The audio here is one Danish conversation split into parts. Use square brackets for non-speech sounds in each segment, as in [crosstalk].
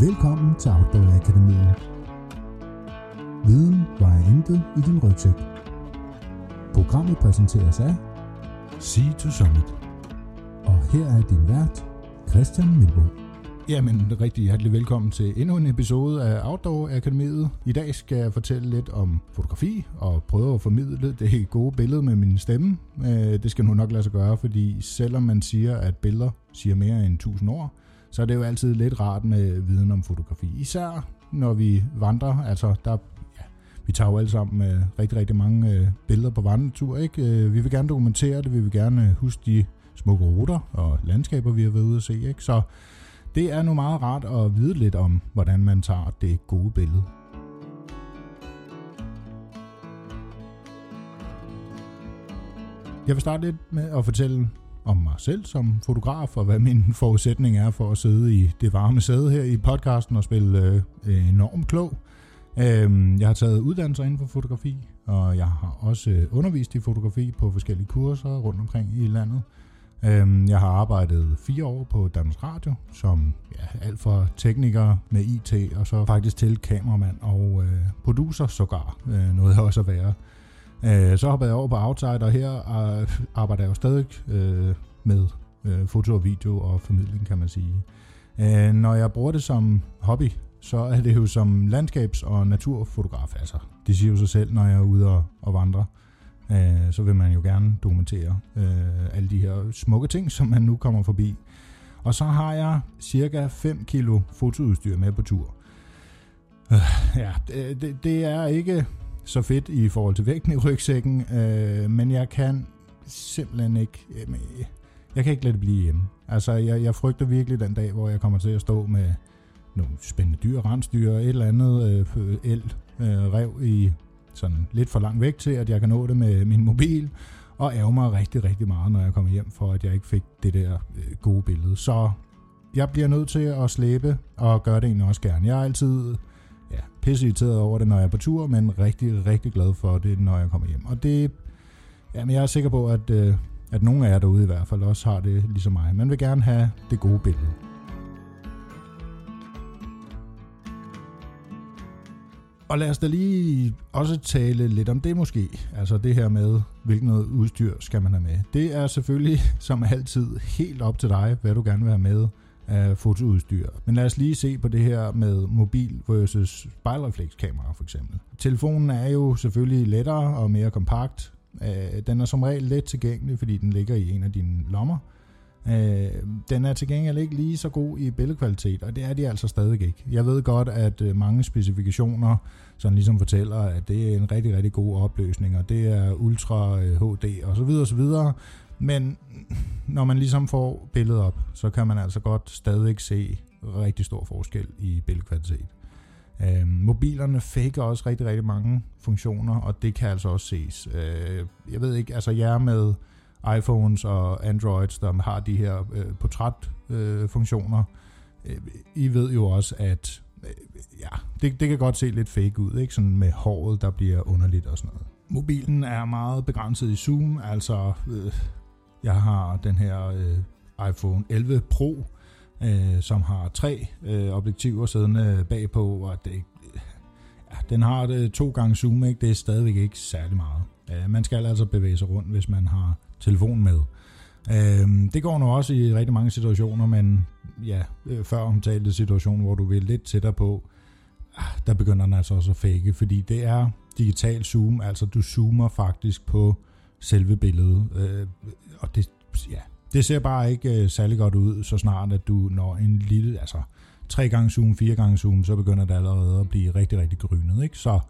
Velkommen til Outdoor Akademiet. Viden vejer intet i din rygsæk. Programmet præsenteres af Sea to Summit. Og her er din vært, Christian Milbo. Jamen, rigtig hjertelig velkommen til endnu en episode af Outdoor Akademiet. I dag skal jeg fortælle lidt om fotografi og prøve at formidle det gode billede med min stemme. Øh, det skal nu nok lade sig gøre, fordi selvom man siger, at billeder siger mere end 1000 år, så er det jo altid lidt rart med viden om fotografi. Især når vi vandrer, altså der, ja, vi tager jo alle sammen med rigtig, rigtig mange øh, billeder på vandretur, ikke? Øh, vi vil gerne dokumentere det, vi vil gerne øh, huske de smukke ruter og landskaber, vi har været ude at se, ikke? Så det er nu meget rart at vide lidt om, hvordan man tager det gode billede. Jeg vil starte lidt med at fortælle om mig selv som fotograf, og hvad min forudsætning er for at sidde i det varme sæde her i podcasten og spille øh, enormt klog. Øh, jeg har taget uddannelser inden for fotografi, og jeg har også øh, undervist i fotografi på forskellige kurser rundt omkring i landet. Øhm, jeg har arbejdet fire år på Danmarks Radio som ja, alt fra tekniker med IT, og så faktisk til kameramand og øh, producer sågar, øh, noget jeg også at være. Øh, så hoppede jeg over på Outside, og her øh, arbejder jeg jo stadig øh, med øh, foto og video og formidling, kan man sige. Øh, når jeg bruger det som hobby, så er det jo som landskabs- og naturfotograf. Altså, det siger jo sig selv, når jeg er ude og, og vandre. Øh, så vil man jo gerne dokumentere alle de her smukke ting, som man nu kommer forbi. Og så har jeg cirka 5 kilo fotoudstyr med på tur. Ja, det, det er ikke så fedt i forhold til vægten i rygsækken, øh, men jeg kan simpelthen ikke, øh, øh, jeg kan ikke lade det blive hjemme. Altså, jeg, jeg frygter virkelig den dag, hvor jeg kommer til at stå med nogle spændende dyr, rensdyr, et eller andet øh, el, øh, rev i sådan lidt for langt væk til, at jeg kan nå det med min mobil, og ærger mig rigtig, rigtig meget, når jeg kommer hjem, for at jeg ikke fik det der øh, gode billede. Så jeg bliver nødt til at slæbe og gøre det egentlig også gerne. Jeg er altid ja, irriteret over det, når jeg er på tur, men rigtig, rigtig glad for det, når jeg kommer hjem. Og det, jamen jeg er sikker på, at, øh, at nogle af jer derude i hvert fald også har det ligesom mig. Man vil gerne have det gode billede. Og lad os da lige også tale lidt om det måske. Altså det her med, hvilken noget udstyr skal man have med. Det er selvfølgelig som altid helt op til dig, hvad du gerne vil have med af fotoudstyr. Men lad os lige se på det her med mobil versus spejlreflekskamera for eksempel. Telefonen er jo selvfølgelig lettere og mere kompakt. Øh, den er som regel let tilgængelig, fordi den ligger i en af dine lommer. Øh, den er til gengæld ikke lige så god i billedkvalitet, og det er de altså stadig ikke. Jeg ved godt, at øh, mange specifikationer sådan ligesom fortæller, at det er en rigtig, rigtig god opløsning, og det er Ultra HD osv. osv. Men når man ligesom får billedet op, så kan man altså godt stadig se rigtig stor forskel i billedkvalitet. Øh, mobilerne faker også rigtig, rigtig mange funktioner, og det kan altså også ses. Øh, jeg ved ikke, altså jeg er med iPhones og Androids, der har de her øh, portrætfunktioner. Øh, øh, I ved jo også, at øh, ja, det, det kan godt se lidt fake ud, ikke? Sådan med håret, der bliver underligt og sådan noget. Mobilen er meget begrænset i zoom, altså øh, jeg har den her øh, iPhone 11 Pro, øh, som har tre øh, objektiver siddende øh, bagpå, og det, ja, den har det to gange zoom, ikke? det er stadigvæk ikke særlig meget. Øh, man skal altså bevæge sig rundt, hvis man har telefon med. Øh, det går nu også i rigtig mange situationer, men ja, øh, før omtalte situation, hvor du vil lidt tættere på, ah, der begynder den altså også at fake, fordi det er digital zoom, altså du zoomer faktisk på selve billedet. Øh, og det, ja, det ser bare ikke øh, særlig godt ud, så snart at du når en lille, altså tre gange zoom, fire gange zoom, så begynder det allerede at blive rigtig, rigtig grynet. Ikke? Så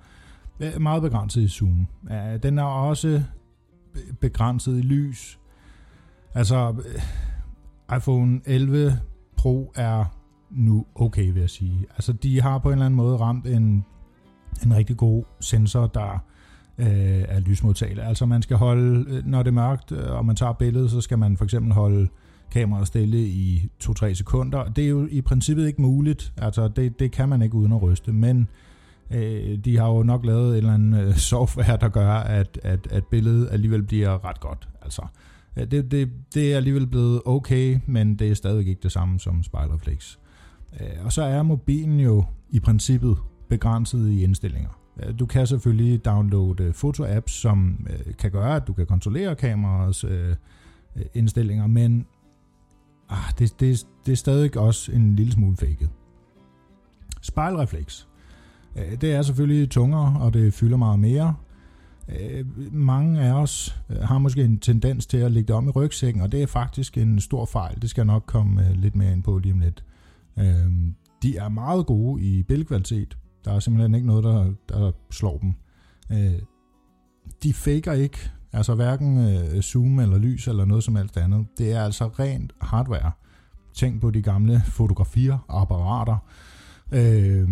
øh, meget begrænset i zoom. Øh, den er også begrænset i lys. Altså, øh, iPhone 11 Pro er nu okay, vil jeg sige. Altså, de har på en eller anden måde ramt en, en rigtig god sensor, der øh, er lysmodtagelse. Altså man skal holde, øh, når det er mørkt, øh, og man tager billedet, så skal man for eksempel holde kameraet stille i 2-3 sekunder. Det er jo i princippet ikke muligt, altså det, det kan man ikke uden at ryste, men øh, de har jo nok lavet en eller anden øh, [laughs] software, der gør, at, at, at billedet alligevel bliver ret godt. Altså, det, det, det er alligevel blevet okay, men det er stadig ikke det samme som spejlrefleks. Og så er mobilen jo i princippet begrænset i indstillinger. Øh, du kan selvfølgelig downloade øh, foto-apps, som øh, kan gøre, at du kan kontrollere kameraets indstillinger, men ah, det, det, det er stadig også en lille smule faked. Spejlrefleks. Det er selvfølgelig tungere, og det fylder meget mere. Mange af os har måske en tendens til at lægge det om i rygsækken, og det er faktisk en stor fejl. Det skal jeg nok komme lidt mere ind på lige om lidt. De er meget gode i billedkvalitet, der er simpelthen ikke noget, der, der slår dem. Øh, de faker ikke, altså hverken øh, zoom eller lys eller noget som helst andet. Det er altså rent hardware. Tænk på de gamle fotografier, apparater. Øh,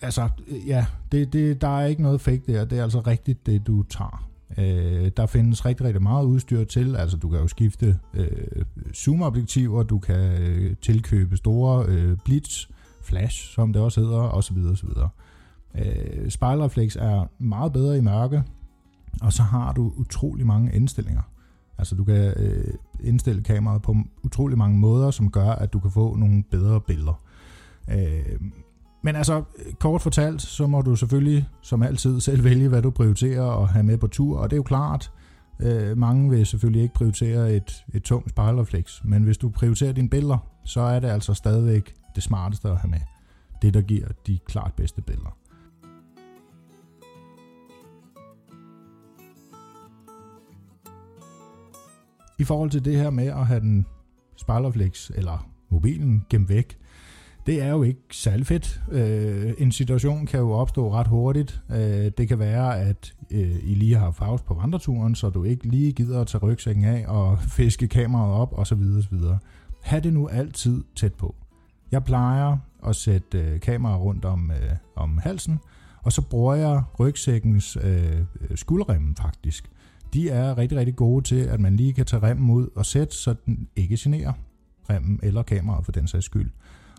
altså, øh, ja, det, det, der er ikke noget fake der. Det er altså rigtigt, det du tager. Øh, der findes rigtig, rigtig meget udstyr til. Altså, du kan jo skifte øh, zoom-objektiver, du kan øh, tilkøbe store øh, blitz, flash, som det også hedder, osv. osv. Øh, spejlrefleks er meget bedre i mørke, og så har du utrolig mange indstillinger. Altså du kan øh, indstille kameraet på utrolig mange måder, som gør, at du kan få nogle bedre billeder. Øh, men altså, kort fortalt, så må du selvfølgelig som altid [laughs] selv vælge, hvad du prioriterer at have med på tur, og det er jo klart, øh, mange vil selvfølgelig ikke prioritere et, et tungt spejlrefleks, men hvis du prioriterer dine billeder, så er det altså stadigvæk det smarteste at have med. Det, der giver de klart bedste billeder. I forhold til det her med at have den spejlerflex eller mobilen gemt væk, det er jo ikke særlig fedt. Øh, en situation kan jo opstå ret hurtigt. Øh, det kan være, at øh, I lige har haft på vandreturen, så du ikke lige gider at tage rygsækken af og fiske kameraet op osv. osv. Ha' det nu altid tæt på. Jeg plejer at sætte øh, kamera rundt om, øh, om halsen, og så bruger jeg rygsækkens øh, skulderremmen faktisk. De er rigtig, rigtig gode til, at man lige kan tage remmen ud og sætte, så den ikke generer remmen eller kameraet for den sags skyld.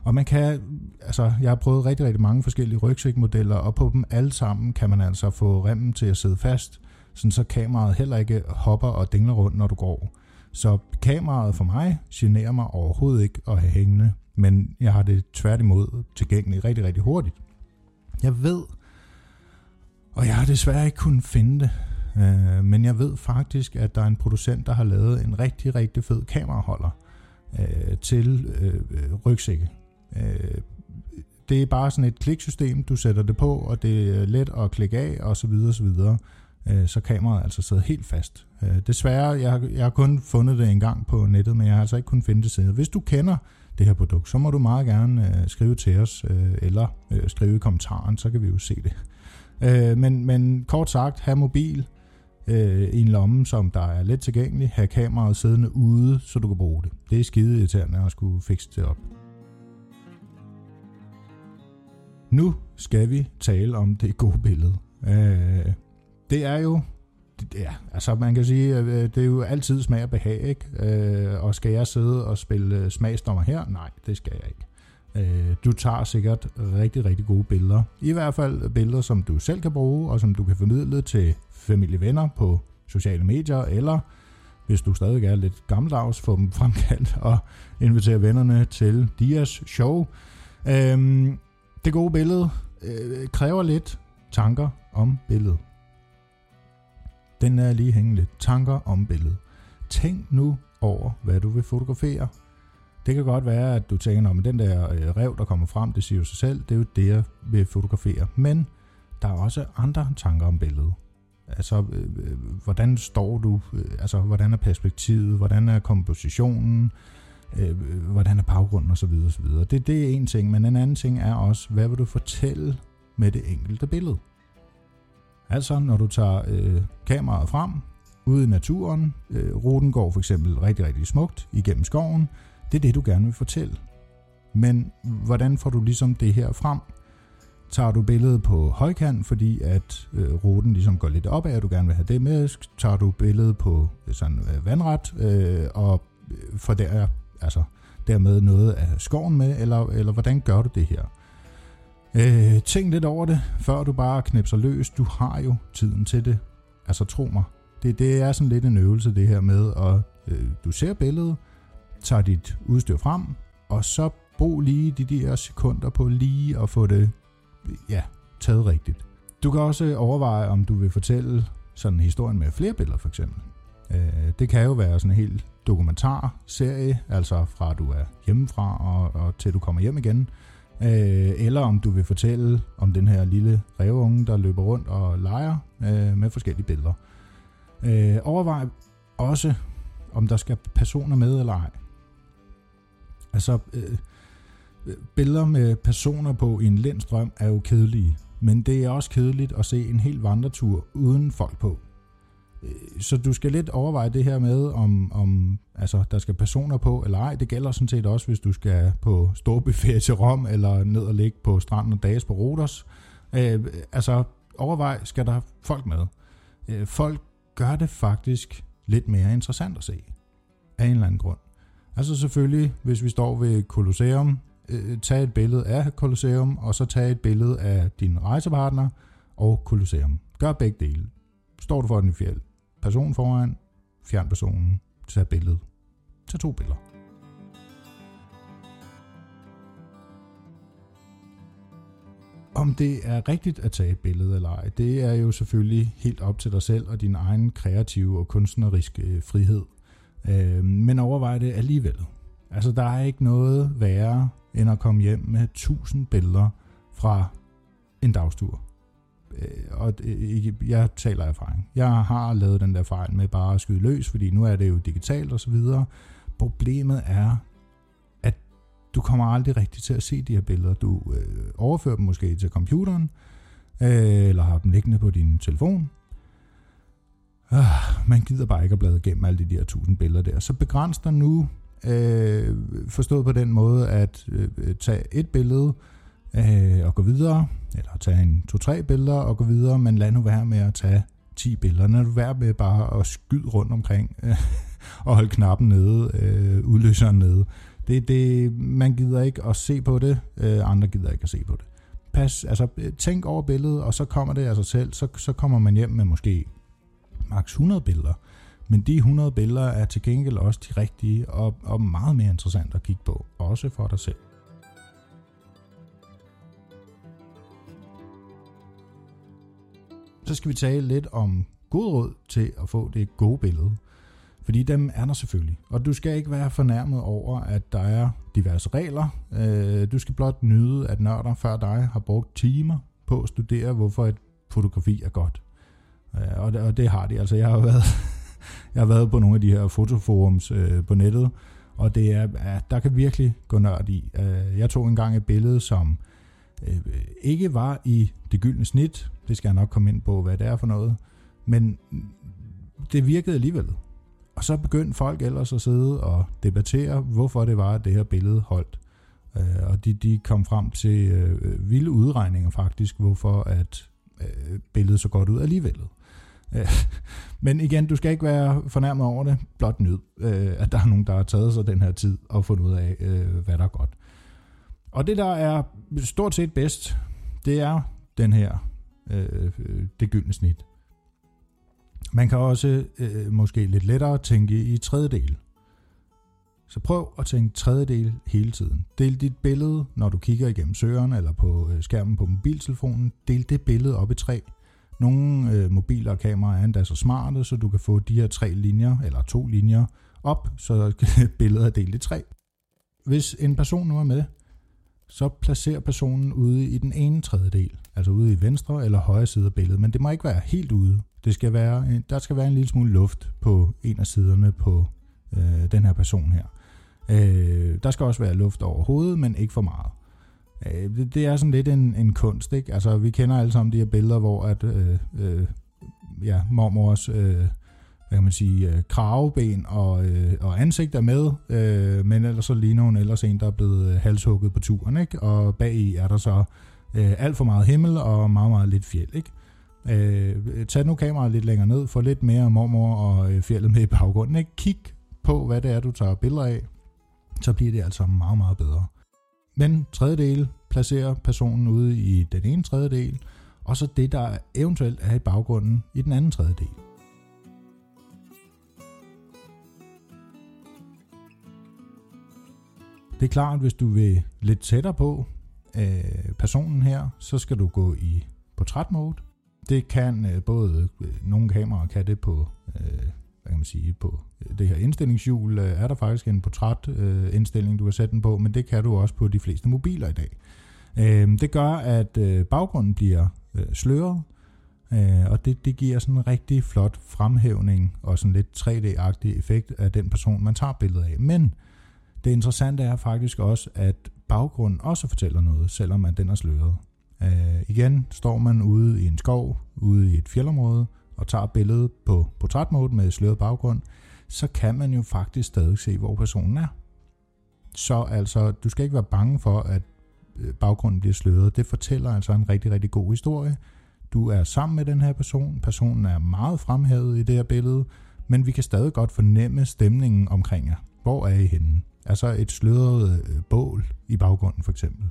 Og man kan, altså jeg har prøvet rigtig, rigtig mange forskellige rygsækmodeller, og på dem alle sammen kan man altså få remmen til at sidde fast, sådan så kameraet heller ikke hopper og dingler rundt, når du går. Så kameraet for mig generer mig overhovedet ikke at have hængende men jeg har det tværtimod tilgængeligt rigtig, rigtig hurtigt. Jeg ved, og jeg har desværre ikke kunnet finde det, øh, men jeg ved faktisk, at der er en producent, der har lavet en rigtig, rigtig fed kameraholder øh, til øh, øh rygsække. Øh, det er bare sådan et kliksystem, du sætter det på, og det er let at klikke af, og så videre, så videre. Øh, så kameraet altså sidder helt fast. Øh, desværre, jeg har, jeg har kun fundet det en gang på nettet, men jeg har altså ikke kunnet finde det siden. Hvis du kender det her produkt, så må du meget gerne øh, skrive til os, øh, eller øh, skrive i kommentaren, så kan vi jo se det. Øh, men, men kort sagt, have mobil øh, i en lomme, som der er let tilgængelig, have kameraet siddende ude, så du kan bruge det. Det er skide irriterende at skulle fikse det op. Nu skal vi tale om det gode billede. Øh, det er jo ja, altså man kan sige, øh, det er jo altid smag og behag, ikke? Øh, og skal jeg sidde og spille øh, smagsdommer her? Nej, det skal jeg ikke. Øh, du tager sikkert rigtig, rigtig gode billeder. I hvert fald billeder, som du selv kan bruge, og som du kan formidle til familievenner på sociale medier, eller hvis du stadig er lidt gammeldags, få dem [laughs] fremkaldt og invitere vennerne til Dias show. Øhm, det gode billede øh, kræver lidt tanker om billedet. Den er lige hængende. tanker om billedet. Tænk nu over, hvad du vil fotografere. Det kan godt være, at du tænker, om den der øh, rev, der kommer frem, det siger jo sig selv, det er jo det, jeg vil fotografere. Men der er også andre tanker om billedet. Altså, øh, øh hvordan står du? Øh, altså, hvordan er perspektivet? Hvordan er kompositionen? Øh, hvordan er baggrunden? Og så videre, og så videre. Det, det er en ting, men en anden ting er også, hvad vil du fortælle med det enkelte billede? Altså, når du tager øh, kameraet frem ude i naturen, øh, ruten går for eksempel rigtig, rigtig smukt igennem skoven, det er det, du gerne vil fortælle. Men hvordan får du ligesom det her frem? Tager du billedet på højkant, fordi at øh, ruten ligesom går lidt opad, og du gerne vil have det med? Tager du billedet på øh, sådan øh, vandret, øh, og for får der, altså, dermed noget af skoven med, eller, eller hvordan gør du det her? Øh, tænk lidt over det, før du bare knipser løs. Du har jo tiden til det. Altså tro mig. Det, det er sådan lidt en øvelse det her med, at øh, du ser billedet, tager dit udstyr frem, og så brug lige de der sekunder på lige at få det ja, taget rigtigt. Du kan også overveje, om du vil fortælle sådan en historie med flere billeder for eksempel. Øh, det kan jo være sådan en helt dokumentarserie, altså fra du er hjemmefra og, og til du kommer hjem igen. Øh, eller om du vil fortælle om den her lille reveunge, der løber rundt og leger øh, med forskellige billeder. Øh, overvej også, om der skal personer med eller ej. Altså, øh, billeder med personer på i en lindstrøm er jo kedelige, men det er også kedeligt at se en hel vandretur uden folk på. Øh, så du skal lidt overveje det her med, om, om altså, der skal personer på eller ej. Det gælder sådan set også, hvis du skal på storbyferie til Rom, eller ned og ligge på stranden og dages på Rodos. Øh, altså, overvej, skal der folk med? Øh, folk gør det faktisk lidt mere interessant at se, af en eller anden grund. Altså selvfølgelig, hvis vi står ved Colosseum, øh, tag et billede af Colosseum, og så tag et billede af din rejsepartner og Colosseum. Gør begge dele. Står du for den fjeld, person foran, fjern personen, tag billedet. Tag to billeder. Om det er rigtigt at tage et billede eller ej, det er jo selvfølgelig helt op til dig selv og din egen kreative og kunstneriske øh, frihed. Øhm, men overvej det alligevel. Altså, der er ikke noget værre end at komme hjem med 1000 billeder fra en dagstur. Øh, og jeg taler erfaring. Jeg har lavet den der fejl med bare at skyde løs, fordi nu er det jo digitalt og så videre. Problemet er, at du kommer aldrig rigtig til at se de her billeder. Du øh, overfører dem måske til computeren, øh, eller har dem liggende på din telefon. Øh, man gider bare ikke at bladre igennem alle de der tusind billeder der. Så begræns dig nu, øh, forstået på den måde, at øh, tage et billede, øh, Øh, og gå videre, eller tage en to-tre billeder og gå videre, men lad nu være med at tage 10 billeder. Lad nu være med bare at skyde rundt omkring øh, [laughs] og holde knappen nede, øh, udløseren nede. Det, det, man gider ikke at se på det, øh, andre gider ikke at se på det. Pas, altså, øh, tænk over billedet, og så kommer det af sig selv. Så, så kommer man hjem med måske maks 100 billeder. Men de 100 billeder er til gengæld også de rigtige og, og meget mere interessant at kigge på, også for dig selv. Så skal vi tale lidt om god råd til at få det gode billede. Fordi dem er der selvfølgelig. Og du skal ikke være fornærmet over, at der er diverse regler. Øh, du skal blot nyde, at nørder før dig har brugt timer på at studere, hvorfor et fotografi er godt. Øh, og, det, og det har de. Altså, jeg har været, [laughs] jeg har været på nogle af de her fotoforums øh, på nettet, og det er, ja, der kan virkelig gå nørd i. Jeg tog engang et billede, som Øh, ikke var i det gyldne snit, det skal jeg nok komme ind på, hvad det er for noget. Men det virkede alligevel. Og så begyndte folk ellers at sidde og debattere, hvorfor det var, at det her billede holdt. Øh, og de, de kom frem til øh, vilde udregninger faktisk, hvorfor at øh, billedet så godt ud alligevel. Øh, men igen, du skal ikke være fornærmet over det, blot nyd, øh, at der er nogen, der har taget sig den her tid og fundet ud af, øh, hvad der er godt. Og det, der er stort set bedst, det er den her øh, det gyldne snit. Man kan også øh, måske lidt lettere tænke i tredjedel. Så prøv at tænke tredjedel hele tiden. Del dit billede, når du kigger igennem søgeren eller på øh, skærmen på mobiltelefonen. Del det billede op i tre. Nogle øh, mobiler og kameraer er endda så smarte, så du kan få de her tre linjer, eller to linjer, op, så [laughs] billedet er delt i tre. Hvis en person nu er med, så placer personen ude i den ene tredjedel, altså ude i venstre eller højre side af billedet, men det må ikke være helt ude. Det skal være, der skal være en lille smule luft på en af siderne på øh, den her person her. Øh, der skal også være luft over hovedet, men ikke for meget. Øh, det, det er sådan lidt en, en kunst, ikke? Altså, vi kender alle sammen de her billeder, hvor at, øh, øh, ja, mormors øh, hvad kan man sige, øh, kraveben og, øh, og ansigt er med, øh, men ellers så ligner hun ellers en, der er blevet øh, halshugget på turen, ikke? og bag i er der så øh, alt for meget himmel og meget, meget lidt fjeld. Ikke? Øh, tag nu kameraet lidt længere ned, få lidt mere mormor og øh, fjellet med i baggrunden. Ikke? Kig på, hvad det er, du tager billeder af, så bliver det altså meget, meget bedre. Men tredjedel placerer personen ude i den ene tredjedel, og så det, der eventuelt er i baggrunden i den anden tredjedel. Det er klart, hvis du vil lidt tættere på øh, personen her, så skal du gå i portrætmode. Det kan øh, både, øh, nogle kameraer kan det på, øh, hvad kan man sige, på øh, det her indstillingshjul, øh, er der faktisk en portrætindstilling, øh, du kan sætte den på, men det kan du også på de fleste mobiler i dag. Øh, det gør, at øh, baggrunden bliver øh, sløret, øh, og det, det giver sådan en rigtig flot fremhævning og sådan lidt 3D-agtig effekt af den person, man tager billedet af. Men det interessante er faktisk også, at baggrunden også fortæller noget, selvom at den er sløret. Øh, igen står man ude i en skov, ude i et fjeldområde, og tager billedet på portrætmode med sløret baggrund, så kan man jo faktisk stadig se, hvor personen er. Så altså, du skal ikke være bange for, at øh, baggrunden bliver sløret. Det fortæller altså en rigtig, rigtig god historie. Du er sammen med den her person. Personen er meget fremhævet i det her billede, men vi kan stadig godt fornemme stemningen omkring jer. Hvor er I henne? Altså et sløret øh, bål i baggrunden for eksempel.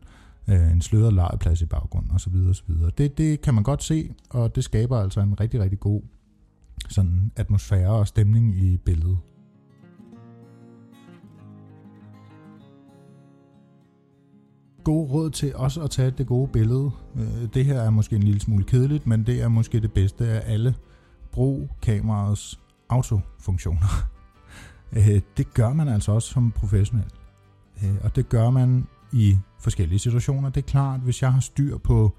Øh, en sløret legeplads i baggrunden osv. osv. Det, det kan man godt se, og det skaber altså en rigtig, rigtig god sådan atmosfære og stemning i billedet. god råd til også at tage det gode billede. Øh, det her er måske en lille smule kedeligt, men det er måske det bedste af alle. Brug kameraets autofunktioner. Øh, det gør man altså også som professionel. Øh, og det gør man i forskellige situationer. Det er klart, hvis jeg har styr på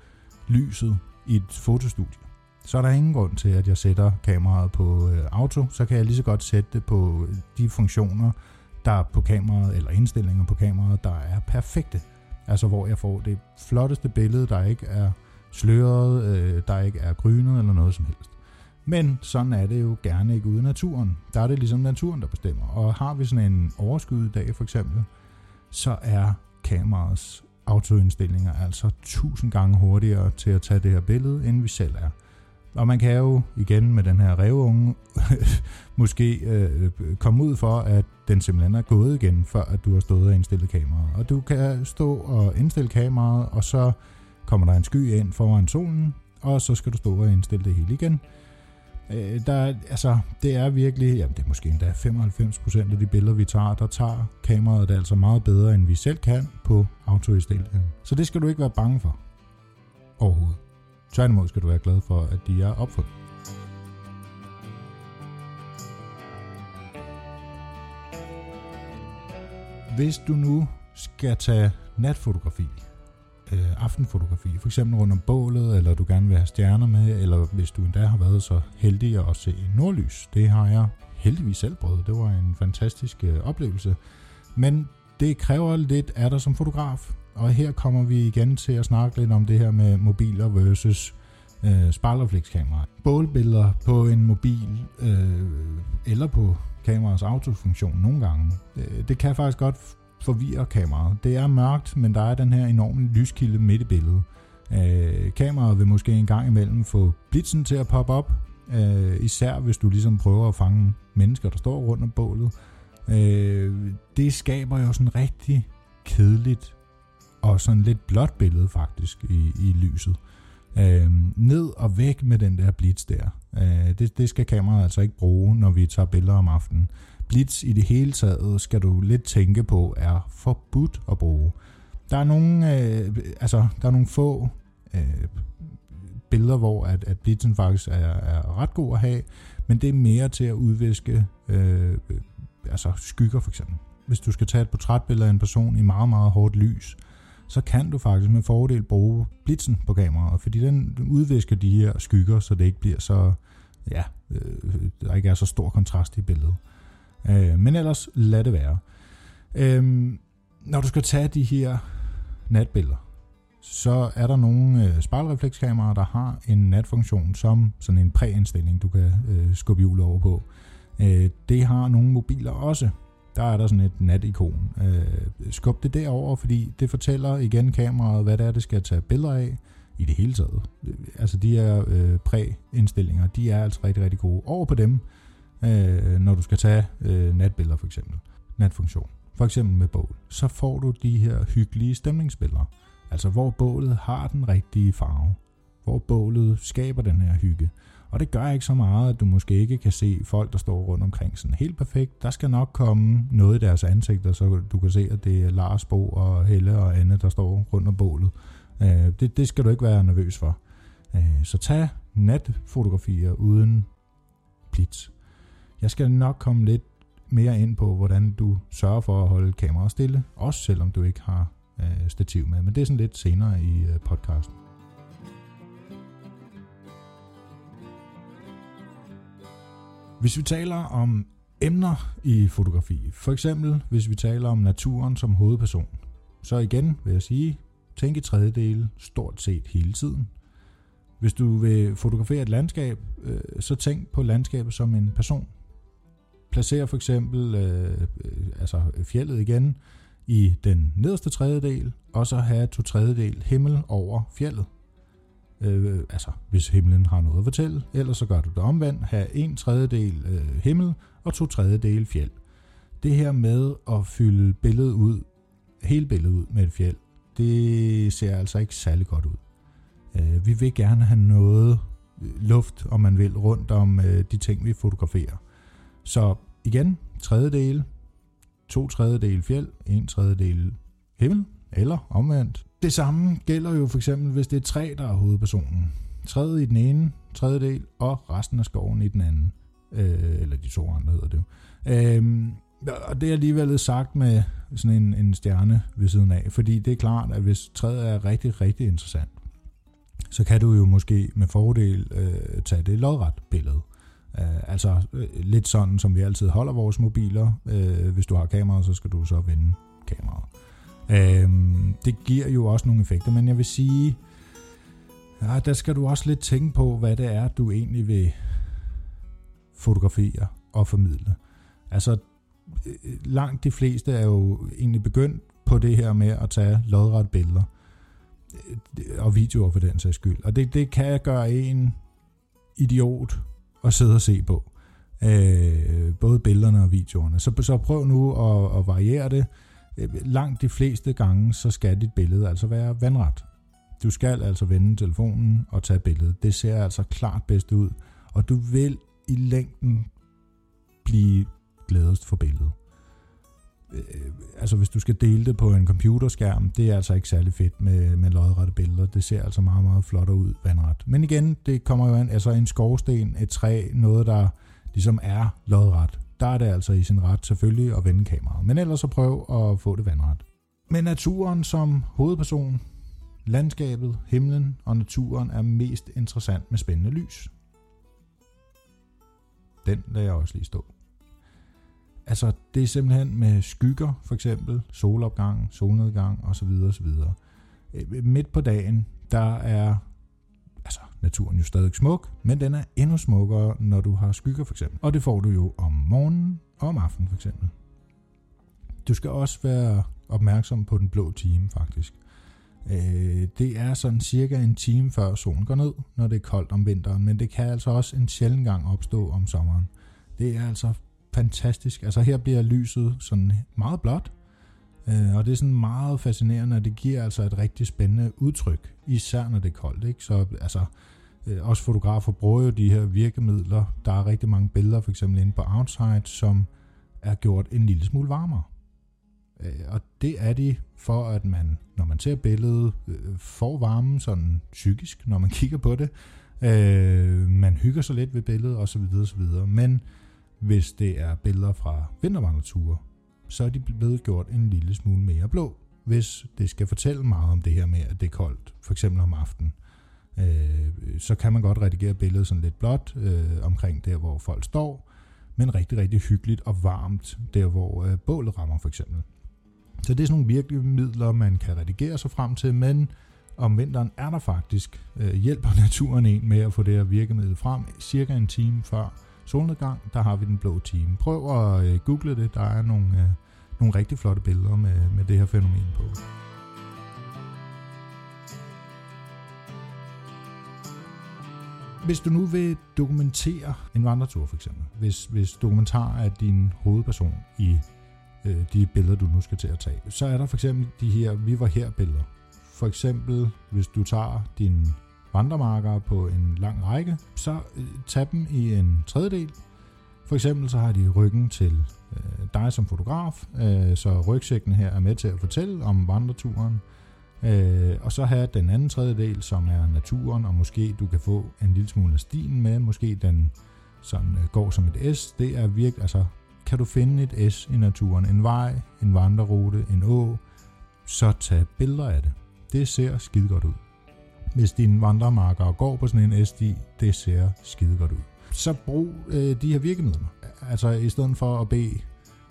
lyset i et fotostudie, så er der ingen grund til, at jeg sætter kameraet på øh, auto. Så kan jeg lige så godt sætte det på øh, de funktioner, der er på kameraet, eller indstillinger på kameraet, der er perfekte. Altså hvor jeg får det flotteste billede, der ikke er sløret, øh, der ikke er grynet eller noget som helst. Men sådan er det jo gerne ikke ude i naturen. Der er det ligesom naturen, der bestemmer. Og har vi sådan en overskyet dag for eksempel, så er kameraets autoindstillinger altså tusind gange hurtigere til at tage det her billede, end vi selv er. Og man kan jo igen med den her revunge [laughs] måske øh, komme ud for, at den simpelthen er gået igen, før at du har stået og indstillet kameraet. Og du kan stå og indstille kameraet, og så kommer der en sky ind foran solen, og så skal du stå og indstille det hele igen. Øh, der, altså, det er virkelig, jamen det er måske endda 95% af de billeder, vi tager, der tager kameraet det altså meget bedre, end vi selv kan på autoindstillingen. Så det skal du ikke være bange for overhovedet. Tværtimod skal du være glad for, at de er opfundet. Hvis du nu skal tage natfotografi, øh, aftenfotografi, for eksempel rundt om bålet, eller du gerne vil have stjerner med, eller hvis du endda har været så heldig at se nordlys. Det har jeg heldigvis selv prøvet. Det var en fantastisk øh, oplevelse. Men det kræver lidt af dig som fotograf, og her kommer vi igen til at snakke lidt om det her med mobiler versus øh, spejlerflekskamera. Bålbilleder på en mobil øh, eller på kameraets autofunktion nogle gange, øh, det kan faktisk godt forvirrer kameraet. Det er mørkt, men der er den her enorme lyskilde midt i billedet. Øh, kameraet vil måske en gang imellem få blitzen til at poppe op, øh, især hvis du ligesom prøver at fange mennesker, der står rundt om bålet. Øh, det skaber jo sådan rigtig kedeligt og sådan lidt blåt billede faktisk i, i lyset. Øh, ned og væk med den der blitz der. Øh, det, det skal kameraet altså ikke bruge, når vi tager billeder om aftenen. Blitz i det hele taget skal du lidt tænke på er forbudt at bruge. Der er nogle, øh, altså, der er nogle få øh, billeder, hvor at, at blitzen faktisk er, er ret god at have, men det er mere til at udviske øh, altså skygger for eksempel. Hvis du skal tage et portrætbillede af en person i meget, meget hårdt lys, så kan du faktisk med fordel bruge blitzen på kameraet, fordi den udvisker de her skygger, så det ikke bliver så, ja, øh, der ikke er så stor kontrast i billedet. Øh, men ellers lad det være. Øh, når du skal tage de her natbilleder, så er der nogle øh, spejlreflekskameraer, der har en natfunktion som sådan en præindstilling, du kan øh, skubbe hjulet over på. Øh, det har nogle mobiler også, der er der sådan et natikon. Øh, skub det derover, fordi det fortæller igen kameraet, hvad det er, det skal tage billeder af i det hele taget. Øh, altså de her øh, præindstillinger, de er altså rigtig, rigtig gode. Over på dem, øh, når du skal tage øh, natbilleder for eksempel, natfunktion, for eksempel med bål, så får du de her hyggelige stemningsbilleder. Altså hvor bålet har den rigtige farve, hvor bålet skaber den her hygge. Og det gør ikke så meget, at du måske ikke kan se folk, der står rundt omkring sådan helt perfekt. Der skal nok komme noget i deres ansigter, så du kan se, at det er Lars Bo og Helle og Anne, der står rundt om bålet. Øh, det, det skal du ikke være nervøs for. Øh, så tag natfotografier uden blitz. Jeg skal nok komme lidt mere ind på, hvordan du sørger for at holde kameraet stille, også selvom du ikke har øh, stativ med. Men det er sådan lidt senere i øh, podcasten. Hvis vi taler om emner i fotografi, for eksempel hvis vi taler om naturen som hovedperson, så igen vil jeg sige, tænk i tredjedele stort set hele tiden. Hvis du vil fotografere et landskab, øh, så tænk på landskabet som en person placerer for eksempel øh, øh, altså fjellet igen i den nederste tredjedel, og så have to tredjedel himmel over fjellet. Øh, altså, hvis himlen har noget at fortælle. Ellers så gør du det omvendt. Have en tredjedel øh, himmel og to tredjedel fjeld. Det her med at fylde billedet ud, hele billedet ud med et fjeld, det ser altså ikke særlig godt ud. Øh, vi vil gerne have noget øh, luft, om man vil, rundt om øh, de ting, vi fotograferer. Så igen, tredjedel, to tredjedel fjeld, en tredjedel himmel, eller omvendt. Det samme gælder jo for eksempel, hvis det er træ, der er hovedpersonen. Træet i den ene tredjedel, og resten af skoven i den anden. Øh, eller de to andre hedder det jo. Øh, og det er alligevel sagt med sådan en, en stjerne ved siden af, fordi det er klart, at hvis træet er rigtig, rigtig interessant, så kan du jo måske med fordel øh, tage det lodret billede. Uh, altså øh, lidt sådan, som vi altid holder vores mobiler. Uh, hvis du har kamera, så skal du så vende kameraet. Uh, det giver jo også nogle effekter, men jeg vil sige, ja, der skal du også lidt tænke på, hvad det er, du egentlig vil fotografere og formidle. Altså, langt de fleste er jo egentlig begyndt på det her med at tage lodret billeder og videoer for den sags skyld. Og det, det kan gøre en idiot at sidde og se på. Øh, både billederne og videoerne. Så, så prøv nu at, at variere det. Øh, langt de fleste gange, så skal dit billede altså være vandret. Du skal altså vende telefonen og tage billedet. Det ser altså klart bedst ud, og du vil i længden blive glædest for billedet øh, altså hvis du skal dele det på en computerskærm, det er altså ikke særlig fedt med, med lodrette billeder. Det ser altså meget, meget flottere ud vandret. Men igen, det kommer jo an, altså en skorsten, et træ, noget der ligesom er lodret. Der er det altså i sin ret selvfølgelig at vende kameraet. Men ellers så prøv at få det vandret. Men naturen som hovedperson, landskabet, himlen og naturen er mest interessant med spændende lys. Den lader jeg også lige stå. Altså, det er simpelthen med skygger, for eksempel, solopgang, solnedgang osv. osv. Øh, midt på dagen, der er altså, naturen jo stadig smuk, men den er endnu smukkere, når du har skygger for eksempel. Og det får du jo om morgenen og om aftenen for eksempel. Du skal også være opmærksom på den blå time faktisk. Øh, det er sådan cirka en time før solen går ned, når det er koldt om vinteren, men det kan altså også en sjælden gang opstå om sommeren. Det er altså fantastisk. Altså her bliver lyset sådan meget blåt, øh, og det er sådan meget fascinerende, og det giver altså et rigtig spændende udtryk, især når det er koldt. Ikke? Så altså, øh, også fotografer bruger jo de her virkemidler. Der er rigtig mange billeder, for eksempel inde på Outside, som er gjort en lille smule varmere. Øh, og det er de for, at man, når man ser billedet, øh, får varmen sådan psykisk, når man [laughs] kigger på det. Øh, man hygger sig lidt ved billedet, osv. osv. Men hvis det er billeder fra vintervandreture, så er de blevet gjort en lille smule mere blå, hvis det skal fortælle meget om det her med, at det er koldt, for eksempel om aftenen. Øh, så kan man godt redigere billedet sådan lidt blåt øh, omkring der, hvor folk står, men rigtig, rigtig hyggeligt og varmt der, hvor øh, bålet rammer for eksempel. Så det er sådan nogle virkelige midler, man kan redigere sig frem til, men om vinteren er der faktisk øh, hjælper naturen en med at få det her virkemiddel frem cirka en time før solnedgang, der har vi den blå time. Prøv at øh, google det, der er nogle, øh, nogle rigtig flotte billeder med, med det her fænomen på. Hvis du nu vil dokumentere en vandretur for eksempel, hvis, hvis dokumentar er din hovedperson i øh, de billeder, du nu skal til at tage, så er der for eksempel de her vi var her billeder. For eksempel, hvis du tager din vandremarker på en lang række, så øh, tag dem i en tredjedel. For eksempel så har de ryggen til øh, dig som fotograf, øh, så rygsækken her er med til at fortælle om vandreturen. Øh, og så have den anden tredjedel, som er naturen, og måske du kan få en lille smule af stien med, måske den sådan øh, går som et S. Det er virkelig, altså kan du finde et S i naturen, en vej, en vandrerute, en å, så tag billeder af det. Det ser skide godt ud. Hvis dine vandremarker går på sådan en SD, det ser skide godt ud. Så brug øh, de her virkemidler. Altså i stedet for at bede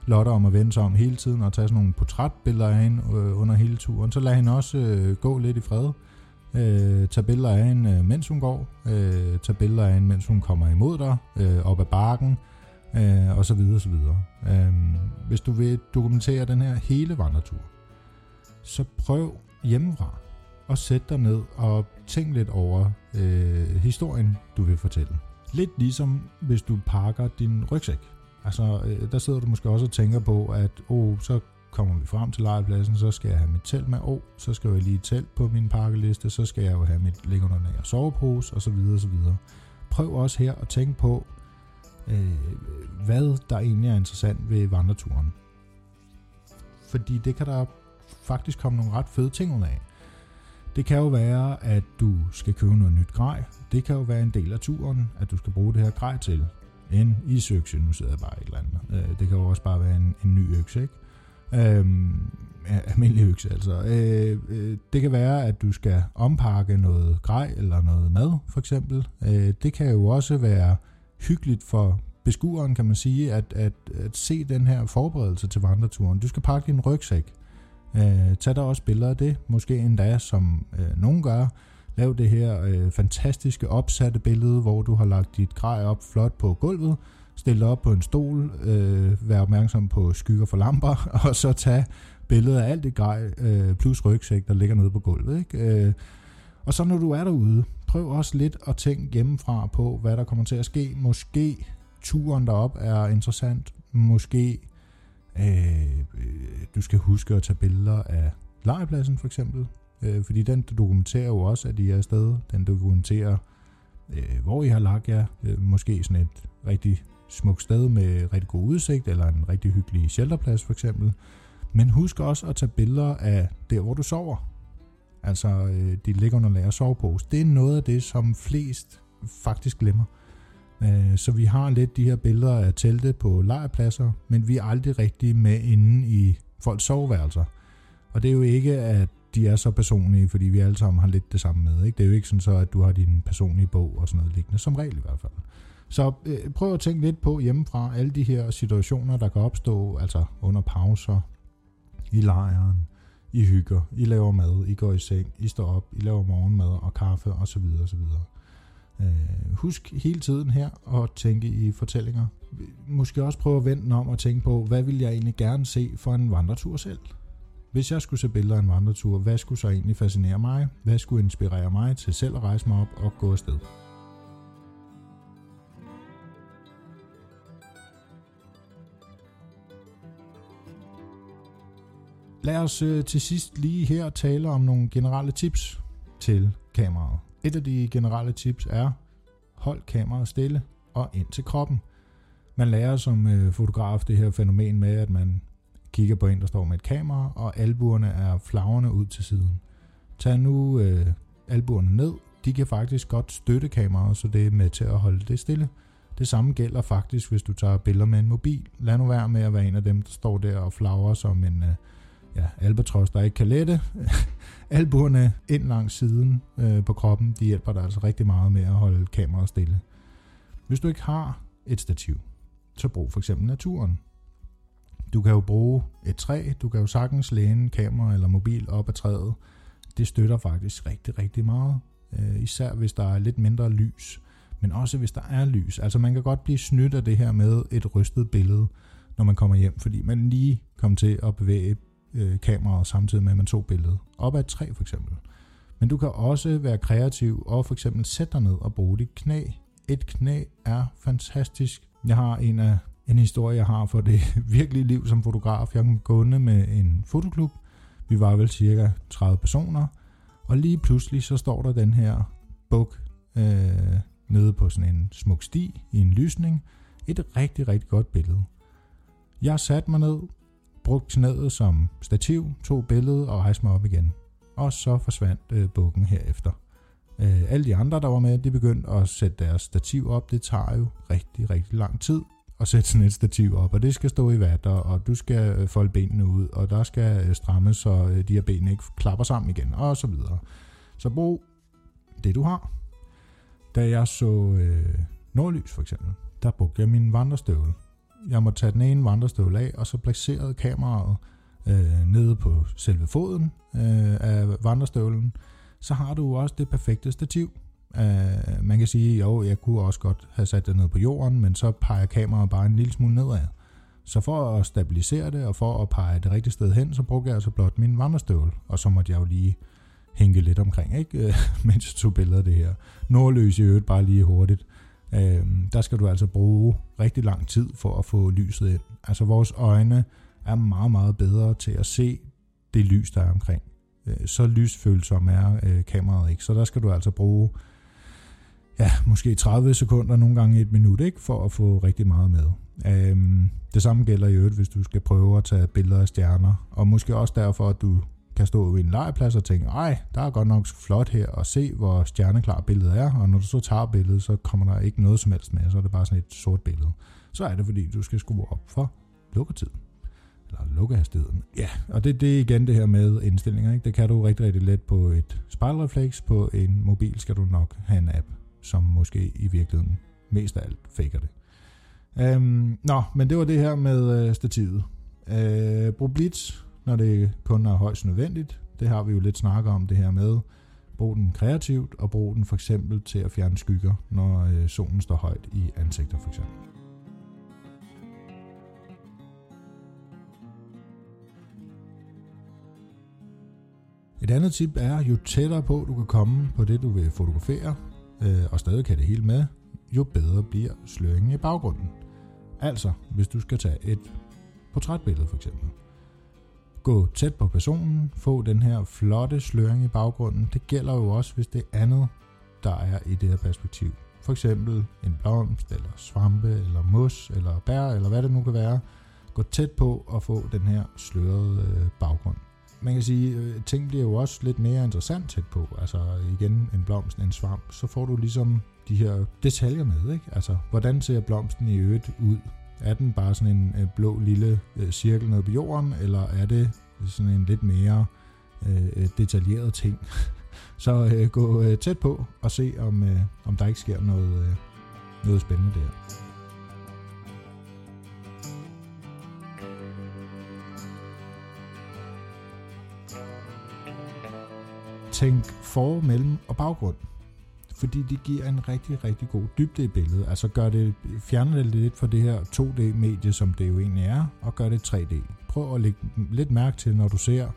Lotte om at vende sig om hele tiden og tage sådan nogle portrætbilleder af hende øh, under hele turen, så lad hende også øh, gå lidt i fred. Øh, tag billeder af hende, øh, mens hun går. Øh, tag billeder af hende, mens hun kommer imod dig, øh, op ad bakken, øh, og så videre, og så videre. Øh, hvis du vil dokumentere den her hele vandretur, så prøv hjemmefra og sæt dig ned og tænk lidt over øh, historien, du vil fortælle. Lidt ligesom hvis du pakker din rygsæk. Altså, øh, der sidder du måske også og tænker på, at oh, så kommer vi frem til lejrpladsen, så skal jeg have mit telt med, og oh, så skal jeg lige telt på min pakkeliste, så skal jeg jo have mit liggeunderlag og sovepose, osv. osv. Prøv også her at tænke på, øh, hvad der egentlig er interessant ved vandreturen. Fordi det kan der faktisk komme nogle ret fede ting ud af. Det kan jo være, at du skal købe noget nyt grej. Det kan jo være en del af turen, at du skal bruge det her grej til. En isøkse, nu sidder jeg bare et eller andet. Øh, det kan jo også bare være en, en ny økse, ikke? Øhm, almindelig økse altså. Øh, øh, det kan være, at du skal ompakke noget grej eller noget mad, for eksempel. Øh, det kan jo også være hyggeligt for beskueren, kan man sige, at, at, at se den her forberedelse til vandreturen. Du skal pakke din rygsæk. Øh, tag der også billeder af det, måske endda, som øh, nogen gør. Lav det her øh, fantastiske opsatte billede, hvor du har lagt dit grej op flot på gulvet, stille op på en stol, øh, vær opmærksom på skygger for lamper, [laughs] og så tage billeder af alt det grej, øh, plus rygsæk, der ligger nede på gulvet. Ikke? Øh, og så når du er derude, prøv også lidt at tænke hjemmefra på, hvad der kommer til at ske. Måske turen derop er interessant, måske øh, du skal huske at tage billeder af legepladsen for eksempel, øh, fordi den dokumenterer jo også, at I er afsted. Den dokumenterer, øh, hvor I har lagt jer. Øh, måske sådan et rigtig smukt sted med rigtig god udsigt, eller en rigtig hyggelig shelterplads for eksempel. Men husk også at tage billeder af der, hvor du sover. Altså øh, dit liggeunderlag og sovepose. Det er noget af det, som flest faktisk glemmer. Øh, Øh, så vi har lidt de her billeder af telte på lejrpladser, men vi er aldrig rigtig med inde i folks soveværelser. Og det er jo ikke, at de er så personlige, fordi vi alle sammen har lidt det samme med. Ikke? Det er jo ikke sådan så, at du har din personlige bog og sådan noget liggende, som regel i hvert fald. Så øh, prøv at tænke lidt på hjemmefra alle de her situationer, der kan opstå, altså under pauser, i lejren, I hygger, I laver mad, I går i seng, I står op, I laver morgenmad og kaffe osv. osv. Øh, husk hele tiden her at tænke i fortællinger. Måske også prøve at vende om og tænke på, hvad vil jeg egentlig gerne se for en vandretur selv? Hvis jeg skulle se billeder af en vandretur, hvad skulle så egentlig fascinere mig? Hvad skulle inspirere mig til selv at rejse mig op og gå afsted? Lad os øh, til sidst lige her tale om nogle generelle tips til kameraet. Et af de generelle tips er, hold kameraet stille og ind til kroppen. Man lærer som øh, fotograf det her fænomen med, at man kigger på en, der står med et kamera, og albuerne er flagrende ud til siden. Tag nu øh, albuerne ned. De kan faktisk godt støtte kameraet, så det er med til at holde det stille. Det samme gælder faktisk, hvis du tager billeder med en mobil. Lad nu være med at være en af dem, der står der og flagrer som en øh, ja, albatros, der ikke kan lette. [laughs] Albuerne ind langs siden øh, på kroppen, de hjælper dig altså rigtig meget med at holde kameraet stille. Hvis du ikke har et stativ, så brug for eksempel naturen. Du kan jo bruge et træ, du kan jo sagtens læne kamera eller mobil op ad træet. Det støtter faktisk rigtig, rigtig meget. Øh, især hvis der er lidt mindre lys, men også hvis der er lys. Altså man kan godt blive snydt af det her med et rystet billede, når man kommer hjem, fordi man lige kom til at bevæge øh, kameraet samtidig med, at man tog billedet. Op ad et træ for eksempel. Men du kan også være kreativ og for eksempel sætte dig ned og bruge dit knæ. Et knæ er fantastisk. Jeg har en af en historie, jeg har for det [laughs] virkelige liv som fotograf. Jeg kom gående med en fotoklub. Vi var vel cirka 30 personer. Og lige pludselig så står der den her buk øh, nede på sådan en smuk sti i en lysning. Et rigtig, rigtig godt billede. Jeg satte mig ned, brugt knæet som stativ, tog billedet og rejste mig op igen. Og så forsvandt øh, bukken herefter. Øh, alle de andre, der var med, de begyndte at sætte deres stativ op. Det tager jo rigtig, rigtig lang tid at sætte sådan et stativ op, og det skal stå i vatter, og du skal øh, folde benene ud, og der skal øh, strammes, så øh, de her ben ikke klapper sammen igen, og så videre. Så brug det, du har. Da jeg så øh, nordlys for eksempel, der brugte jeg min vandrestøvle. Jeg måtte tage den ene vandrestøvle af, og så placerede kameraet øh, nede på selve foden øh, af vandrestøvlen. Så har du også det perfekte stativ. Øh, man kan sige, jo, jeg kunne også godt have sat det ned på jorden, men så peger kameraet bare en lille smule nedad. Så for at stabilisere det, og for at pege det rigtige sted hen, så brugte jeg altså blot min vandrestøvle, og så måtte jeg jo lige hænge lidt omkring, ikke? [laughs] mens jeg tog billeder af det her. Nordløs i øvrigt bare lige hurtigt. Øh, der skal du altså bruge rigtig lang tid for at få lyset ind. Altså vores øjne er meget, meget bedre til at se det lys, der er omkring. Øh, så lysfølsom er øh, kameraet ikke, så der skal du altså bruge ja, måske 30 sekunder, nogle gange et minut, ikke, for at få rigtig meget med. Øhm, det samme gælder i øvrigt, hvis du skal prøve at tage billeder af stjerner, og måske også derfor, at du kan stå i en legeplads og tænke, ej, der er godt nok flot her, og se, hvor stjerneklar billedet er, og når du så tager billedet, så kommer der ikke noget som helst med, så er det bare sådan et sort billede. Så er det, fordi du skal skrue op for lukketiden eller lukkehastigheden. Ja, og det, det er igen det her med indstillinger. Ikke? Det kan du rigtig, rigtig let på et spejlrefleks. På en mobil skal du nok have en app som måske i virkeligheden mest af alt faker det. Øhm, nå, men det var det her med øh, stativet. Øh, brug blitz, når det kun er højst nødvendigt. Det har vi jo lidt snakket om det her med. Brug den kreativt, og brug den for eksempel til at fjerne skygger, når øh, solen står højt i ansigter for eksempel. Et andet tip er, jo tættere på du kan komme på det, du vil fotografere, øh, og stadig kan det hele med, jo bedre bliver sløringen i baggrunden. Altså, hvis du skal tage et portrætbillede for eksempel. Gå tæt på personen, få den her flotte sløring i baggrunden. Det gælder jo også, hvis det er andet, der er i det her perspektiv. For eksempel en blomst, eller svampe, eller mos, eller bær, eller hvad det nu kan være. Gå tæt på og få den her slørede øh, baggrund man kan sige, øh, ting bliver jo også lidt mere interessant tæt på. Altså igen, en blomst, en svamp, så får du ligesom de her detaljer med, ikke? Altså, hvordan ser blomsten i øvrigt ud? Er den bare sådan en øh, blå lille øh, cirkel nede på jorden, eller er det sådan en lidt mere øh, øh detaljeret ting? [laughs] så øh, gå øh, tæt på og se, om, øh, om der ikke sker noget, øh, noget spændende der. tænk for, mellem og baggrund. Fordi det giver en rigtig, rigtig god dybde i billedet. Altså gør det, fjerner det lidt fra det her 2D-medie, som det jo egentlig er, og gør det 3D. Prøv at lægge lidt mærke til, når du ser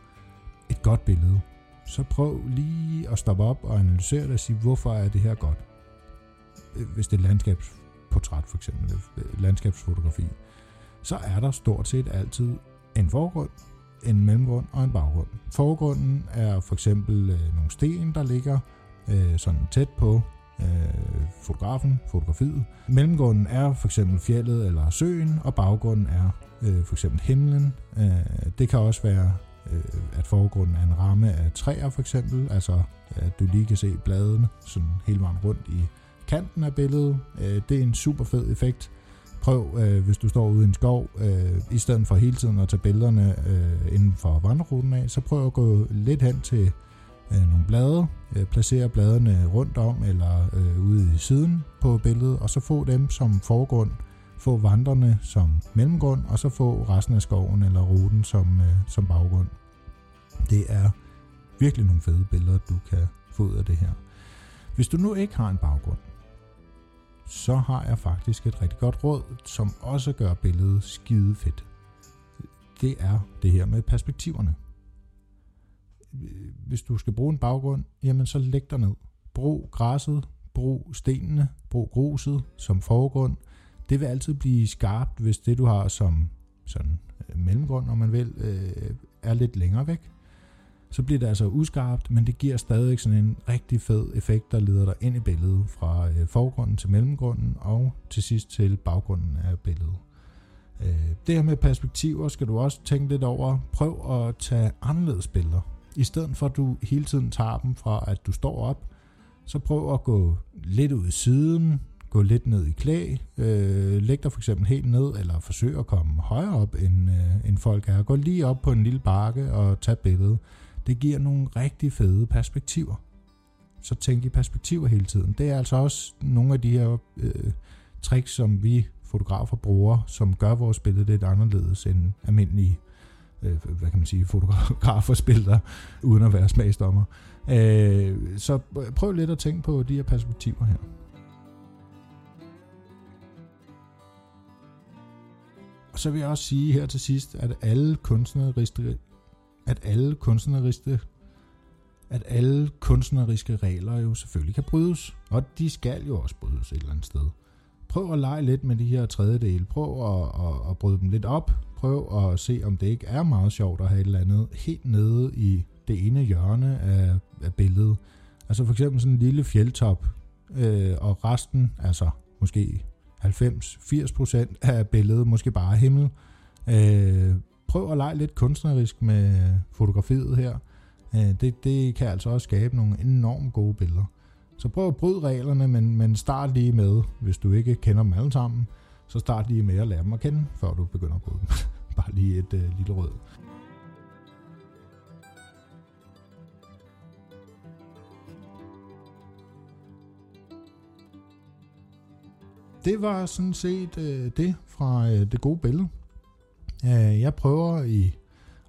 et godt billede. Så prøv lige at stoppe op og analysere det og sige, hvorfor er det her godt? Hvis det er landskabsportræt for eksempel, landskabsfotografi, så er der stort set altid en forgrund, en mellemgrund og en baggrund. Forgrunden er for eksempel øh, nogle sten, der ligger øh, sådan tæt på øh, fotografen, fotografiet. Mellemgrunden er for eksempel fjellet eller søen, og baggrunden er øh, for eksempel himlen. Øh, det kan også være, øh, at forgrunden er en ramme af træer for eksempel, altså at du lige kan se bladene sådan hele vejen rundt i kanten af billedet. Øh, det er en super fed effekt prøv, øh, hvis du står ude i en skov, øh, i stedet for hele tiden at tage billederne øh, inden for vandreruten af, så prøv at gå lidt hen til øh, nogle blade, øh, placere bladene rundt om eller øh, ude i siden på billedet, og så få dem som forgrund, få vandrene som mellemgrund, og så få resten af skoven eller ruten som, øh, som baggrund. Det er virkelig nogle fede billeder, du kan få ud af det her. Hvis du nu ikke har en baggrund, så har jeg faktisk et rigtig godt råd, som også gør billedet skide fedt. Det er det her med perspektiverne. Øh, hvis du skal bruge en baggrund, jamen så læg dig ned. Brug græsset, brug stenene, brug gruset som forgrund. Det vil altid blive skarpt, hvis det du har som sådan øh, mellemgrund, om man vil, øh, er lidt længere væk. så bliver det altså uskarpt, men det giver stadig sådan en rigtig fed effekt, der leder dig ind i billedet fra øh, forgrunden til mellemgrunden og til sidst til baggrunden af billedet. Øh, det her med perspektiver skal du også tænke lidt over. Prøv at tage anderledes billeder. I stedet for at du hele tiden tager dem fra at du står op, så prøv at gå lidt ud i siden, gå lidt ned i klæ, øh, læg dig for eksempel helt ned, eller forsøg at komme højere op, end, øh, end folk er. Gå lige op på en lille bakke og tag billedet. Det giver nogle rigtig fede perspektiver. Så tænk i perspektiver hele tiden. Det er altså også nogle af de her øh, tricks, som vi fotografer bruger, som gør vores billede lidt anderledes end almindelige øh, hvad kan man sige, fotografer spiller, uden at være smagsdommer. Øh, så prøv lidt at tænke på de her perspektiver her. Og så vil jeg også sige her til sidst, at alle kunstneriske, at alle kunstneriske, at alle kunstneriske regler jo selvfølgelig kan brydes, og de skal jo også brydes et eller andet sted. Prøv at lege lidt med de her tredjedele. Prøv at, at, at bryde dem lidt op. Prøv at se, om det ikke er meget sjovt at have et eller andet helt nede i det ene hjørne af, af billedet. Altså for eksempel sådan en lille fjeldtop, øh, og resten, altså måske 90-80% af billedet måske bare himmel. Øh, prøv at lege lidt kunstnerisk med fotografiet her. Øh, det, det kan altså også skabe nogle enormt gode billeder. Så prøv at bryde reglerne, men, men start lige med, hvis du ikke kender dem alle sammen, så start lige med at lære dem at kende, før du begynder at bruge dem. [laughs] bare lige et øh, lille råd. det var sådan set øh, det fra øh, det gode billede. Øh, jeg prøver i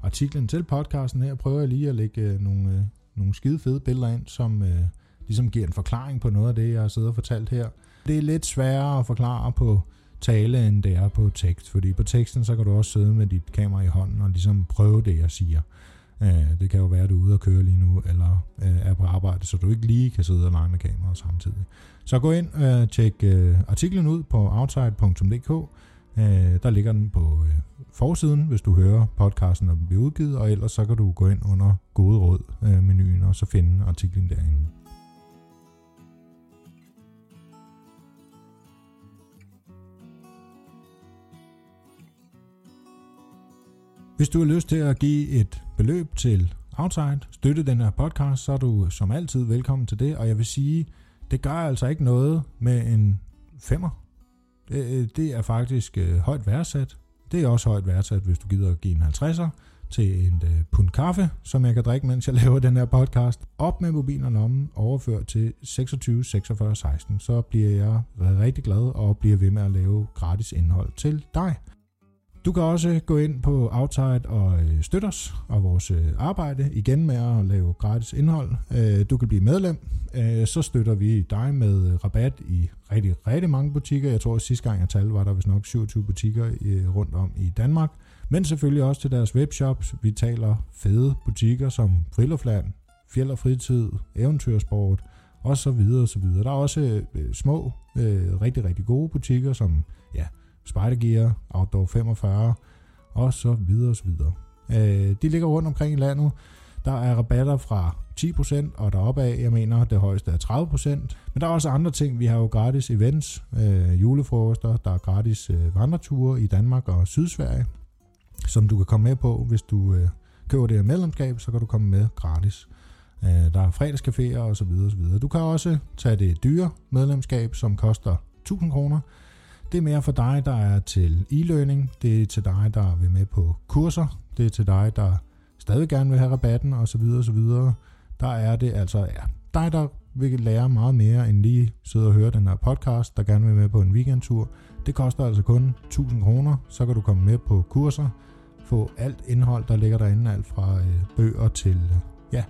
artiklen til podcasten her, prøver jeg lige at lægge øh, nogle, øh, nogle skide fede billeder ind, som øh, ligesom giver en forklaring på noget af det, jeg har siddet og fortalt her. Det er lidt sværere at forklare på tale, end det er på tekst, fordi på teksten, så kan du også sidde med dit kamera i hånden og ligesom prøve det, jeg siger. Øh, det kan jo være, at du er ude og køre lige nu, eller øh, er på arbejde, så du ikke lige kan sidde og lege med kameraet samtidig. Så gå ind og øh, tjek øh, artiklen ud på outside.dk. Øh, der ligger den på øh, forsiden, hvis du hører podcasten, når den bliver udgivet, og ellers så kan du gå ind under gode råd-menuen og så finde artiklen derinde. Hvis du har lyst til at give et beløb til Outside, støtte den her podcast, så er du som altid velkommen til det. Og jeg vil sige, det gør altså ikke noget med en femmer. Det, det er faktisk øh, højt værdsat. Det er også højt værdsat, hvis du gider at give en 50'er til en øh, pund kaffe, som jeg kan drikke, mens jeg [laughs] laver den her podcast. Op med mobilen og lommen, overfør til 26 46 16. Så bliver jeg rigtig glad og bliver ved med at lave gratis indhold til dig. Du kan også gå ind på Outside og øh, støtte os og vores øh, arbejde igen med at lave gratis indhold. Øh, du kan blive medlem, så støtter vi dig med rabat i rigtig, rigtig mange butikker. Jeg tror, at sidste gang jeg talte, var der vist nok 27 butikker rundt om i Danmark. Men selvfølgelig også til deres webshops. Vi taler fede butikker som Frilufland, Fjeld og Fritid, Eventyrsport og så videre og så videre. Der er også små, rigtig, rigtig gode butikker, som ja, Outdoor 45 og så videre og så videre. Øh, de ligger rundt omkring i landet. Der er rabatter fra 10% og deropad, jeg mener, det højeste er 30%. Men der er også andre ting. Vi har jo gratis events, øh, julefrokoster, der er gratis øh, vandreture i Danmark og Sydsverige, som du kan komme med på. Hvis du øh, køber det her medlemskab, så kan du komme med gratis. Øh, der er fredagscaféer og så videre, og så videre. Du kan også tage det dyre medlemskab, som koster 1000 kroner, det er mere for dig, der er til e-learning. Det er til dig, der vil med på kurser. Det er til dig, der stadig gerne vil have rabatten osv. videre. Der er det altså ja, dig, der vil lære meget mere end lige sidde og høre den her podcast, der gerne vil med på en weekendtur. Det koster altså kun 1000 kroner. Så kan du komme med på kurser, få alt indhold, der ligger derinde, alt fra øh, bøger til ja,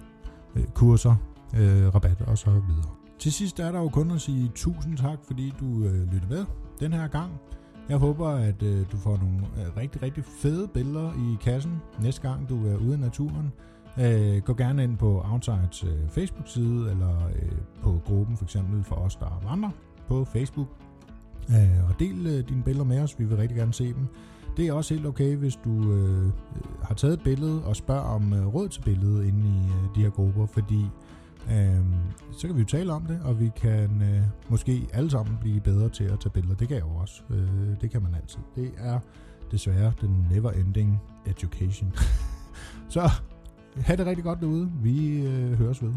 øh, kurser, øh, rabat og så videre. Til sidst er der jo kun at sige tusind tak, fordi du øh, lyttede med den her gang. Jeg håber, at øh, du får nogle øh, rigtig, rigtig fede billeder i kassen næste gang, du er ude i naturen. Øh, gå gerne ind på Outsides øh, Facebook-side, eller øh, på gruppen for eksempel for os, der vandrer på Facebook. Øh, og del øh, dine billeder med os, vi vil rigtig gerne se dem. Det er også helt okay, hvis du øh, øh har taget et billede og spørger om øh, råd til billedet inde i øh, de her grupper, fordi øh, så kan vi jo tale om det, og vi kan øh, måske alle sammen blive bedre til at tage billeder. Det kan jeg jo også. Øh, det kan man altid. Det er desværre den never ending education. [laughs] så have det rigtig godt derude. Vi øh, høres ved.